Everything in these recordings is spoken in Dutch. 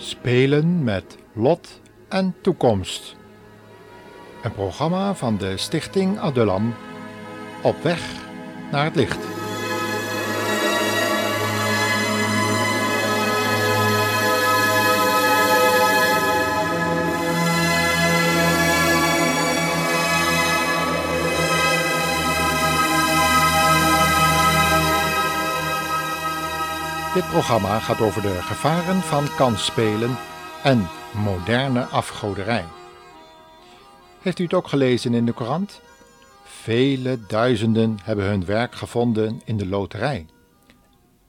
Spelen met lot en toekomst. Een programma van de Stichting Adulam op weg naar het licht. Dit programma gaat over de gevaren van kansspelen en moderne afgoderij. Heeft u het ook gelezen in de Courant? Vele duizenden hebben hun werk gevonden in de loterij.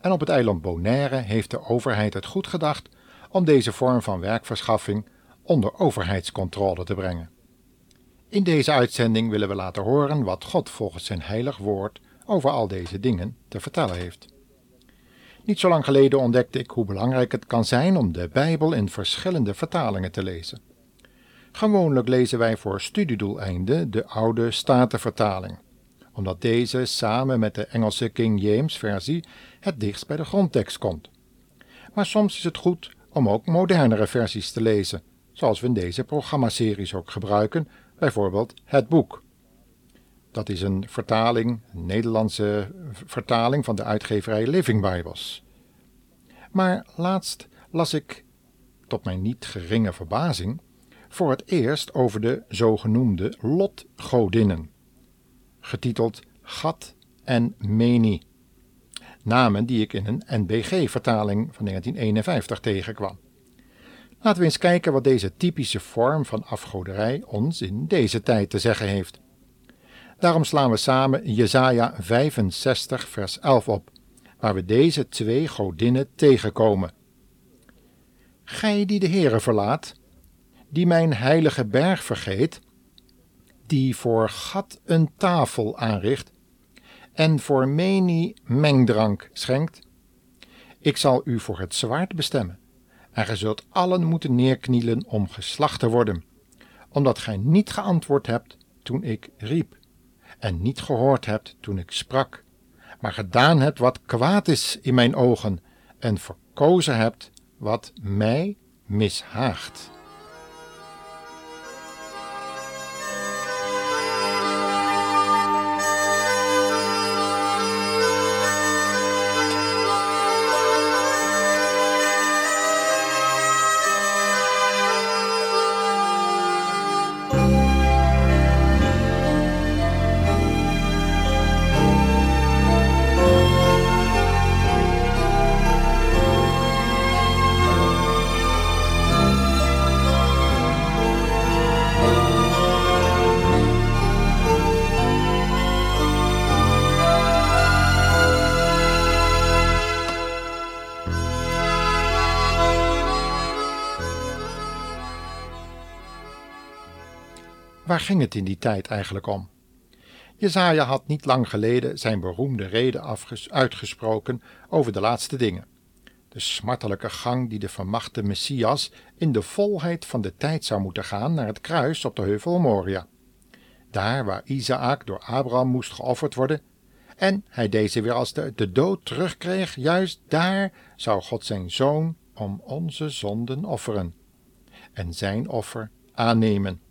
En op het eiland Bonaire heeft de overheid het goed gedacht om deze vorm van werkverschaffing onder overheidscontrole te brengen. In deze uitzending willen we laten horen wat God volgens zijn heilig woord over al deze dingen te vertellen heeft. Niet zo lang geleden ontdekte ik hoe belangrijk het kan zijn om de Bijbel in verschillende vertalingen te lezen. Gewoonlijk lezen wij voor studiedoeleinden de oude Statenvertaling, omdat deze samen met de Engelse King James versie het dichtst bij de grondtekst komt. Maar soms is het goed om ook modernere versies te lezen, zoals we in deze programmaseries ook gebruiken, bijvoorbeeld het boek. Dat is een vertaling, een Nederlandse vertaling van de uitgeverij Living Bibles. Maar laatst las ik, tot mijn niet geringe verbazing, voor het eerst over de zogenoemde lotgodinnen, getiteld Gat en Meni, namen die ik in een NBG-vertaling van 1951 tegenkwam. Laten we eens kijken wat deze typische vorm van afgoderij ons in deze tijd te zeggen heeft. Daarom slaan we samen Jesaja 65 vers 11 op, waar we deze twee godinnen tegenkomen. Gij die de Heere verlaat, die mijn heilige berg vergeet, die voor gat een tafel aanricht en voor meni mengdrank schenkt, ik zal u voor het zwaard bestemmen, en gij zult allen moeten neerknielen om geslacht te worden, omdat gij niet geantwoord hebt toen ik riep en niet gehoord hebt toen ik sprak, maar gedaan hebt wat kwaad is in mijn ogen en verkozen hebt wat mij mishaagt. Ging het in die tijd eigenlijk om? Jezaja had niet lang geleden zijn beroemde reden uitgesproken over de laatste dingen. De smartelijke gang die de vermachte Messias in de volheid van de tijd zou moeten gaan naar het kruis op de heuvel Moria. Daar waar Isaak door Abraham moest geofferd worden, en hij deze weer als de, de dood terugkreeg, juist daar zou God zijn zoon om onze zonden offeren en zijn offer aannemen.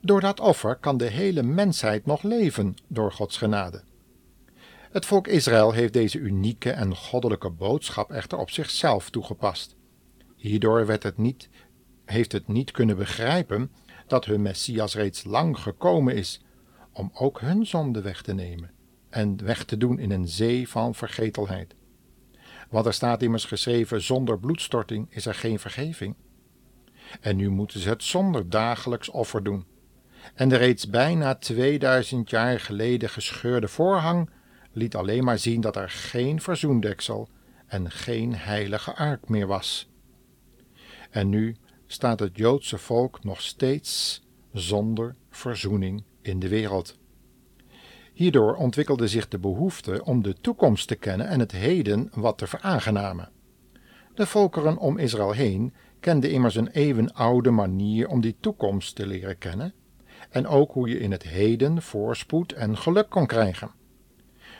Door dat offer kan de hele mensheid nog leven door Gods genade. Het volk Israël heeft deze unieke en goddelijke boodschap echter op zichzelf toegepast. Hierdoor werd het niet, heeft het niet kunnen begrijpen dat hun Messias reeds lang gekomen is om ook hun zonde weg te nemen en weg te doen in een zee van vergetelheid. Want er staat immers geschreven: zonder bloedstorting is er geen vergeving. En nu moeten ze het zonder dagelijks offer doen en de reeds bijna 2000 jaar geleden gescheurde voorhang liet alleen maar zien dat er geen verzoendeksel en geen heilige ark meer was. En nu staat het Joodse volk nog steeds zonder verzoening in de wereld. Hierdoor ontwikkelde zich de behoefte om de toekomst te kennen en het heden wat te veraangenamen. De volkeren om Israël heen kenden immers een eeuwenoude manier om die toekomst te leren kennen en ook hoe je in het heden voorspoed en geluk kon krijgen.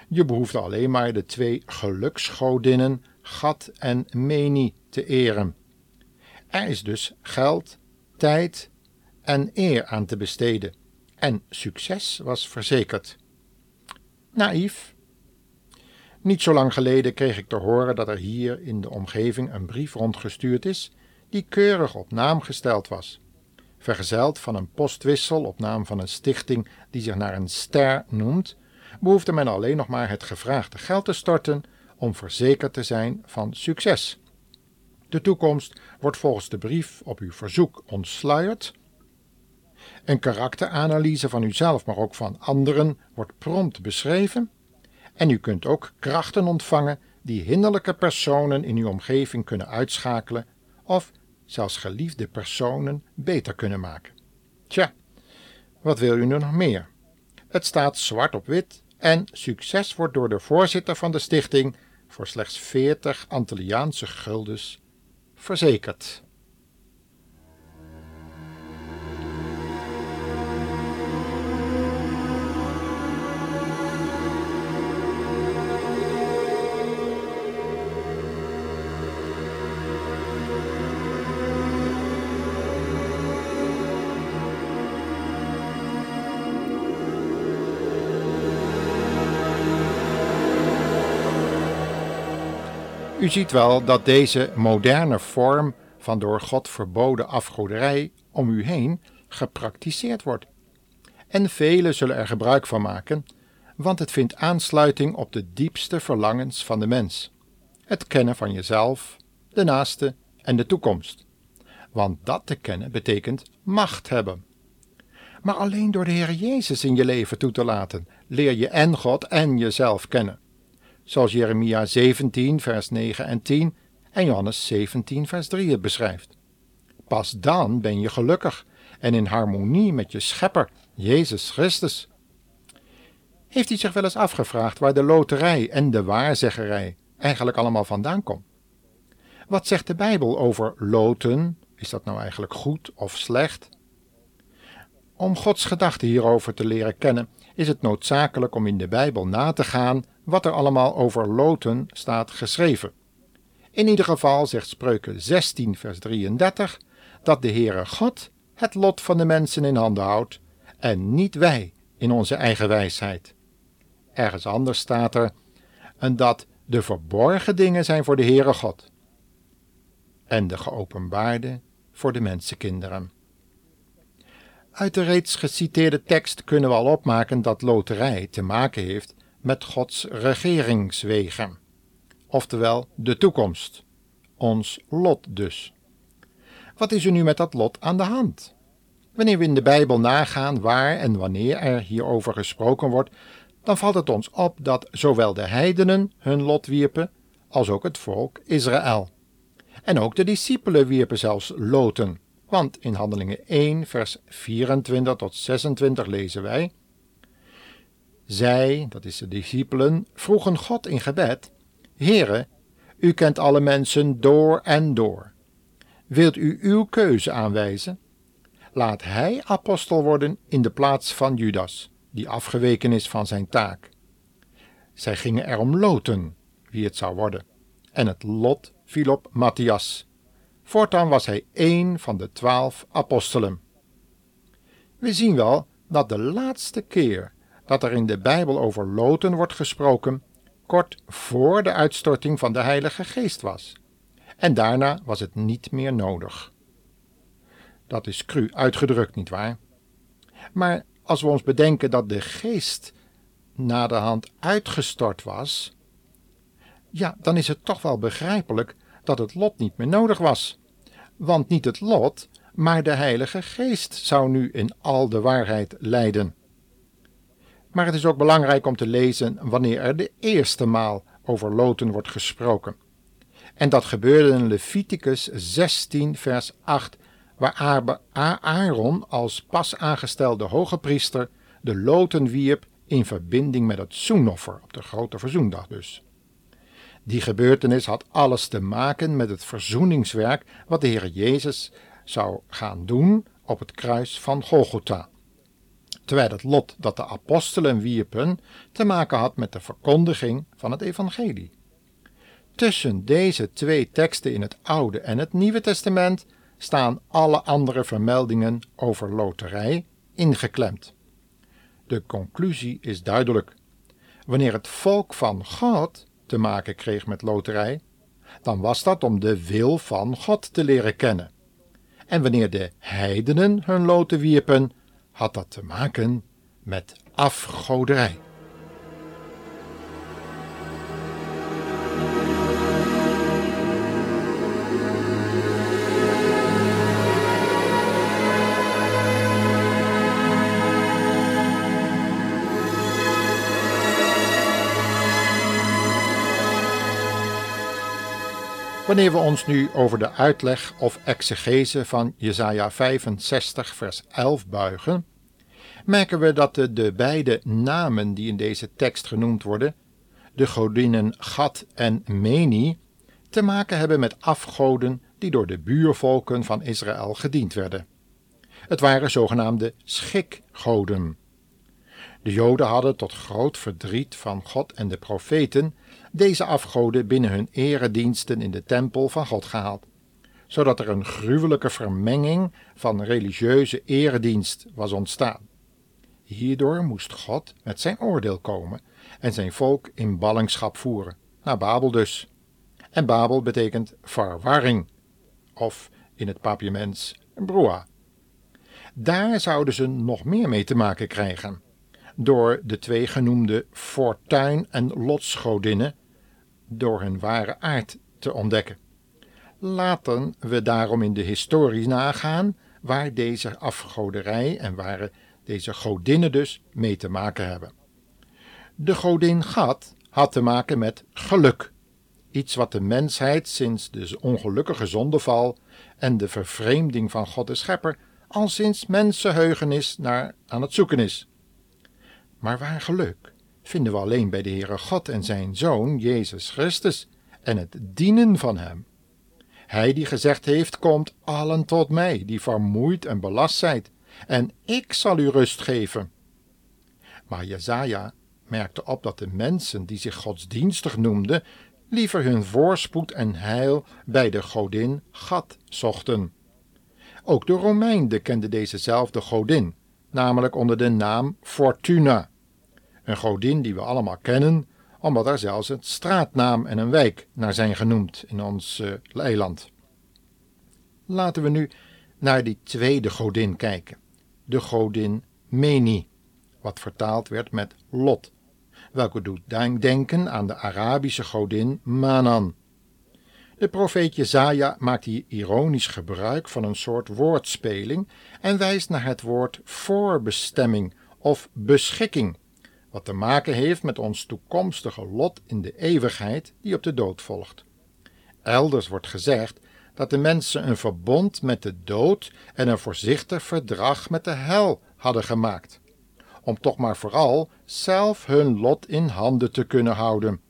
Je behoefde alleen maar de twee geluksgodinnen Gat en Meni te eren. Er is dus geld, tijd en eer aan te besteden, en succes was verzekerd. Naïef. Niet zo lang geleden kreeg ik te horen dat er hier in de omgeving een brief rondgestuurd is die keurig op naam gesteld was, vergezeld van een postwissel op naam van een stichting die zich naar een ster noemt, behoefde men alleen nog maar het gevraagde geld te storten om verzekerd te zijn van succes. De toekomst wordt volgens de brief op uw verzoek ontsluierd. Een karakteranalyse van uzelf, maar ook van anderen, wordt prompt beschreven. En u kunt ook krachten ontvangen die hinderlijke personen in uw omgeving kunnen uitschakelen of zelfs geliefde personen beter kunnen maken. Tja, wat wil u nu nog meer? Het staat zwart op wit en succes wordt door de voorzitter van de stichting voor slechts 40 Antilliaanse guldens verzekerd. U ziet wel dat deze moderne vorm van door God verboden afgoderij om u heen gepraktiseerd wordt. En velen zullen er gebruik van maken, want het vindt aansluiting op de diepste verlangens van de mens: het kennen van jezelf, de naaste en de toekomst. Want dat te kennen betekent macht hebben. Maar alleen door de Heer Jezus in je leven toe te laten, leer je en God en jezelf kennen zoals Jeremia 17, vers 9 en 10 en Johannes 17, vers 3 het beschrijft. Pas dan ben je gelukkig en in harmonie met je schepper, Jezus Christus. Heeft u zich wel eens afgevraagd waar de loterij en de waarzeggerij eigenlijk allemaal vandaan komt? Wat zegt de Bijbel over loten? Is dat nou eigenlijk goed of slecht? Om Gods gedachten hierover te leren kennen, is het noodzakelijk om in de Bijbel na te gaan wat er allemaal over loten staat geschreven. In ieder geval zegt Spreuken 16, vers 33 dat de Heere God het lot van de mensen in handen houdt en niet wij in onze eigen wijsheid. Ergens anders staat er en dat de verborgen dingen zijn voor de Heere God en de geopenbaarde voor de mensenkinderen. Uit de reeds geciteerde tekst kunnen we al opmaken dat loterij te maken heeft met Gods regeringswegen, oftewel de toekomst, ons lot dus. Wat is er nu met dat lot aan de hand? Wanneer we in de Bijbel nagaan waar en wanneer er hierover gesproken wordt, dan valt het ons op dat zowel de heidenen hun lot wierpen, als ook het volk Israël. En ook de discipelen wierpen zelfs loten, want in Handelingen 1, vers 24 tot 26 lezen wij: zij, dat is de discipelen, vroegen God in gebed: Heere, u kent alle mensen door en door. Wilt u uw keuze aanwijzen? Laat hij apostel worden in de plaats van Judas, die afgeweken is van zijn taak. Zij gingen erom loten wie het zou worden, en het lot viel op Matthias. Voortaan was hij één van de twaalf apostelen. We zien wel dat de laatste keer dat er in de Bijbel over loten wordt gesproken, kort voor de uitstorting van de Heilige Geest was. En daarna was het niet meer nodig. Dat is cru uitgedrukt, nietwaar? Maar als we ons bedenken dat de Geest na de hand uitgestort was, ja, dan is het toch wel begrijpelijk dat het lot niet meer nodig was. Want niet het lot, maar de Heilige Geest zou nu in al de waarheid leiden. Maar het is ook belangrijk om te lezen wanneer er de eerste maal over loten wordt gesproken. En dat gebeurde in Leviticus 16, vers 8, waar Aaron als pas aangestelde hoge priester de loten wierp in verbinding met het zoenoffer, op de grote verzoendag dus. Die gebeurtenis had alles te maken met het verzoeningswerk wat de Heer Jezus zou gaan doen op het kruis van Golgotha terwijl het lot dat de apostelen wierpen te maken had met de verkondiging van het evangelie. Tussen deze twee teksten in het Oude en het Nieuwe Testament staan alle andere vermeldingen over loterij ingeklemd. De conclusie is duidelijk. Wanneer het volk van God te maken kreeg met loterij, dan was dat om de wil van God te leren kennen. En wanneer de heidenen hun loten wierpen, had dat te maken met afgoderij. Wanneer we ons nu over de uitleg of exegese van Jesaja 65 vers 11 buigen, merken we dat de, de beide namen die in deze tekst genoemd worden, de godinnen Gad en Meni, te maken hebben met afgoden die door de buurvolken van Israël gediend werden. Het waren zogenaamde schikgoden. De Joden hadden tot groot verdriet van God en de profeten deze afgoden binnen hun erediensten in de tempel van God gehaald, zodat er een gruwelijke vermenging van religieuze eredienst was ontstaan. Hierdoor moest God met zijn oordeel komen en zijn volk in ballingschap voeren, naar Babel dus. En Babel betekent verwarring, of in het papiaments broa. Daar zouden ze nog meer mee te maken krijgen door de twee genoemde fortuin- en lotsgodinnen door hun ware aard te ontdekken. Laten we daarom in de historie nagaan waar deze afgoderij en waar deze godinnen dus mee te maken hebben. De godin Gad had te maken met geluk, iets wat de mensheid sinds de ongelukkige zondeval en de vervreemding van God de Schepper al sinds mensenheugenis naar aan het zoeken is. Maar waar geluk vinden we alleen bij de Heere God en zijn Zoon, Jezus Christus, en het dienen van Hem. Hij die gezegd heeft, komt allen tot mij, die vermoeid en belast zijt, en ik zal u rust geven. Maar Jezaja merkte op dat de mensen die zich godsdienstig noemden, liever hun voorspoed en heil bij de godin Gad zochten. Ook de Romeinen kenden dezezelfde godin, namelijk onder de naam Fortuna, een godin die we allemaal kennen, omdat er zelfs een straatnaam en een wijk naar zijn genoemd in ons uh, eiland. Laten we nu naar die tweede godin kijken, de godin Meni, wat vertaald werd met Lot, welke doet denken aan de Arabische godin Manan. De profeet Jezaja maakt hier ironisch gebruik van een soort woordspeling en wijst naar het woord voorbestemming of beschikking wat te maken heeft met ons toekomstige lot in de eeuwigheid die op de dood volgt. Elders wordt gezegd dat de mensen een verbond met de dood en een voorzichtig verdrag met de hel hadden gemaakt, om toch maar vooral zelf hun lot in handen te kunnen houden.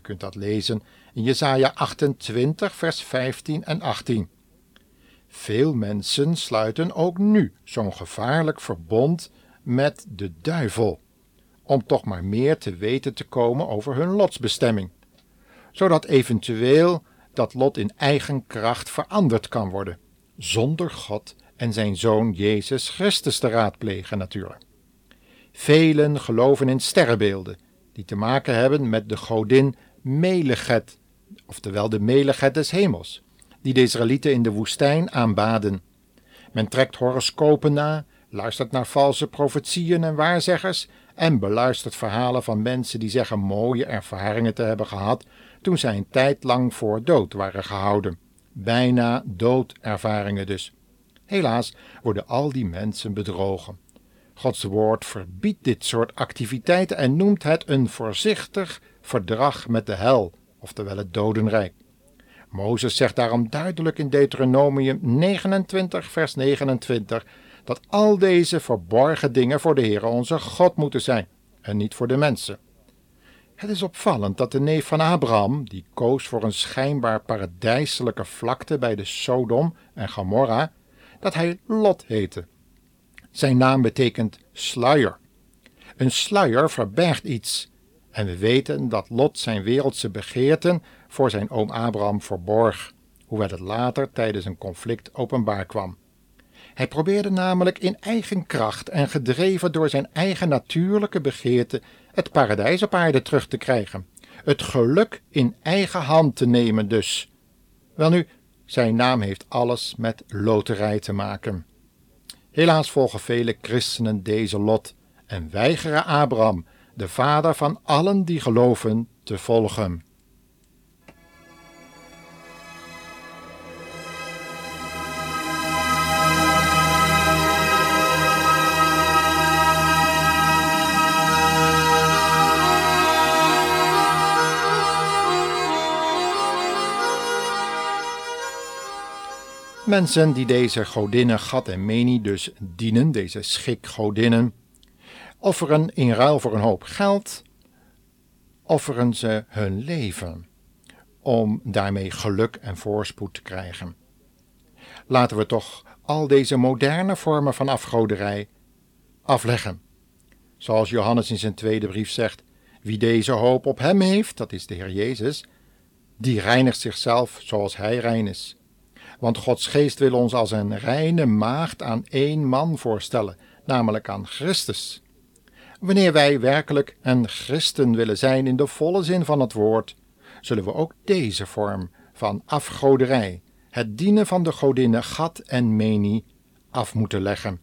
U kunt dat lezen in Jesaja 28, vers 15 en 18. Veel mensen sluiten ook nu zo'n gevaarlijk verbond met de duivel om toch maar meer te weten te komen over hun lotsbestemming, zodat eventueel dat lot in eigen kracht veranderd kan worden, zonder God en zijn zoon Jezus Christus te raadplegen natuurlijk. Velen geloven in sterrenbeelden, die te maken hebben met de godin Melechet, oftewel de Melechet des hemels, die de Israëlieten in de woestijn aanbaden. Men trekt horoscopen na, luistert naar valse profetieën en waarzeggers en beluistert verhalen van mensen die zeggen mooie ervaringen te hebben gehad toen zij een tijd lang voor dood waren gehouden. Bijna doodervaringen dus. Helaas worden al die mensen bedrogen. Gods woord verbiedt dit soort activiteiten en noemt het een voorzichtig verdrag met de hel, oftewel het dodenrijk. Mozes zegt daarom duidelijk in Deuteronomium 29, vers 29 dat al deze verborgen dingen voor de Heere onze God moeten zijn en niet voor de mensen. Het is opvallend dat de neef van Abraham, die koos voor een schijnbaar paradijselijke vlakte bij de Sodom en Gomorra, dat hij Lot heette. Zijn naam betekent sluier. Een sluier verbergt iets, en we weten dat Lot zijn wereldse begeerten voor zijn oom Abraham verborg, hoewel het later tijdens een conflict openbaar kwam. Hij probeerde namelijk in eigen kracht en gedreven door zijn eigen natuurlijke begeerte het paradijs op aarde terug te krijgen. Het geluk in eigen hand te nemen dus. Welnu, zijn naam heeft alles met loterij te maken. Helaas volgen vele christenen deze lot en weigeren Abraham, de vader van allen die geloven, te volgen. Mensen die deze godinnen Gat en Meni dus dienen, deze schikgodinnen, offeren in ruil voor een hoop geld, offeren ze hun leven om daarmee geluk en voorspoed te krijgen. Laten we toch al deze moderne vormen van afgoderij afleggen. Zoals Johannes in zijn tweede brief zegt: Wie deze hoop op hem heeft, dat is de Heer Jezus, die reinigt zichzelf zoals hij rein is. Want Gods geest wil ons als een reine maagd aan één man voorstellen, namelijk aan Christus. Wanneer wij werkelijk een christen willen zijn in de volle zin van het woord, zullen we ook deze vorm van afgoderij, het dienen van de godinnen Gat en Meni, af moeten leggen.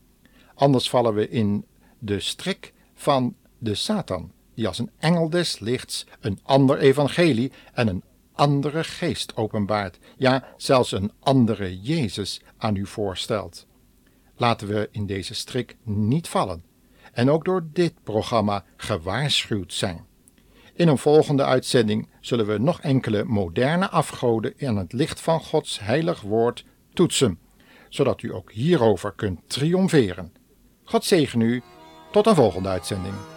Anders vallen we in de strik van de Satan, die als een engel des lichts een ander evangelie en een andere geest openbaart, ja, zelfs een andere Jezus aan u voorstelt. Laten we in deze strik niet vallen en ook door dit programma gewaarschuwd zijn. In een volgende uitzending zullen we nog enkele moderne afgoden in het licht van Gods heilig woord toetsen, zodat u ook hierover kunt triomferen. God zegen u, tot een volgende uitzending.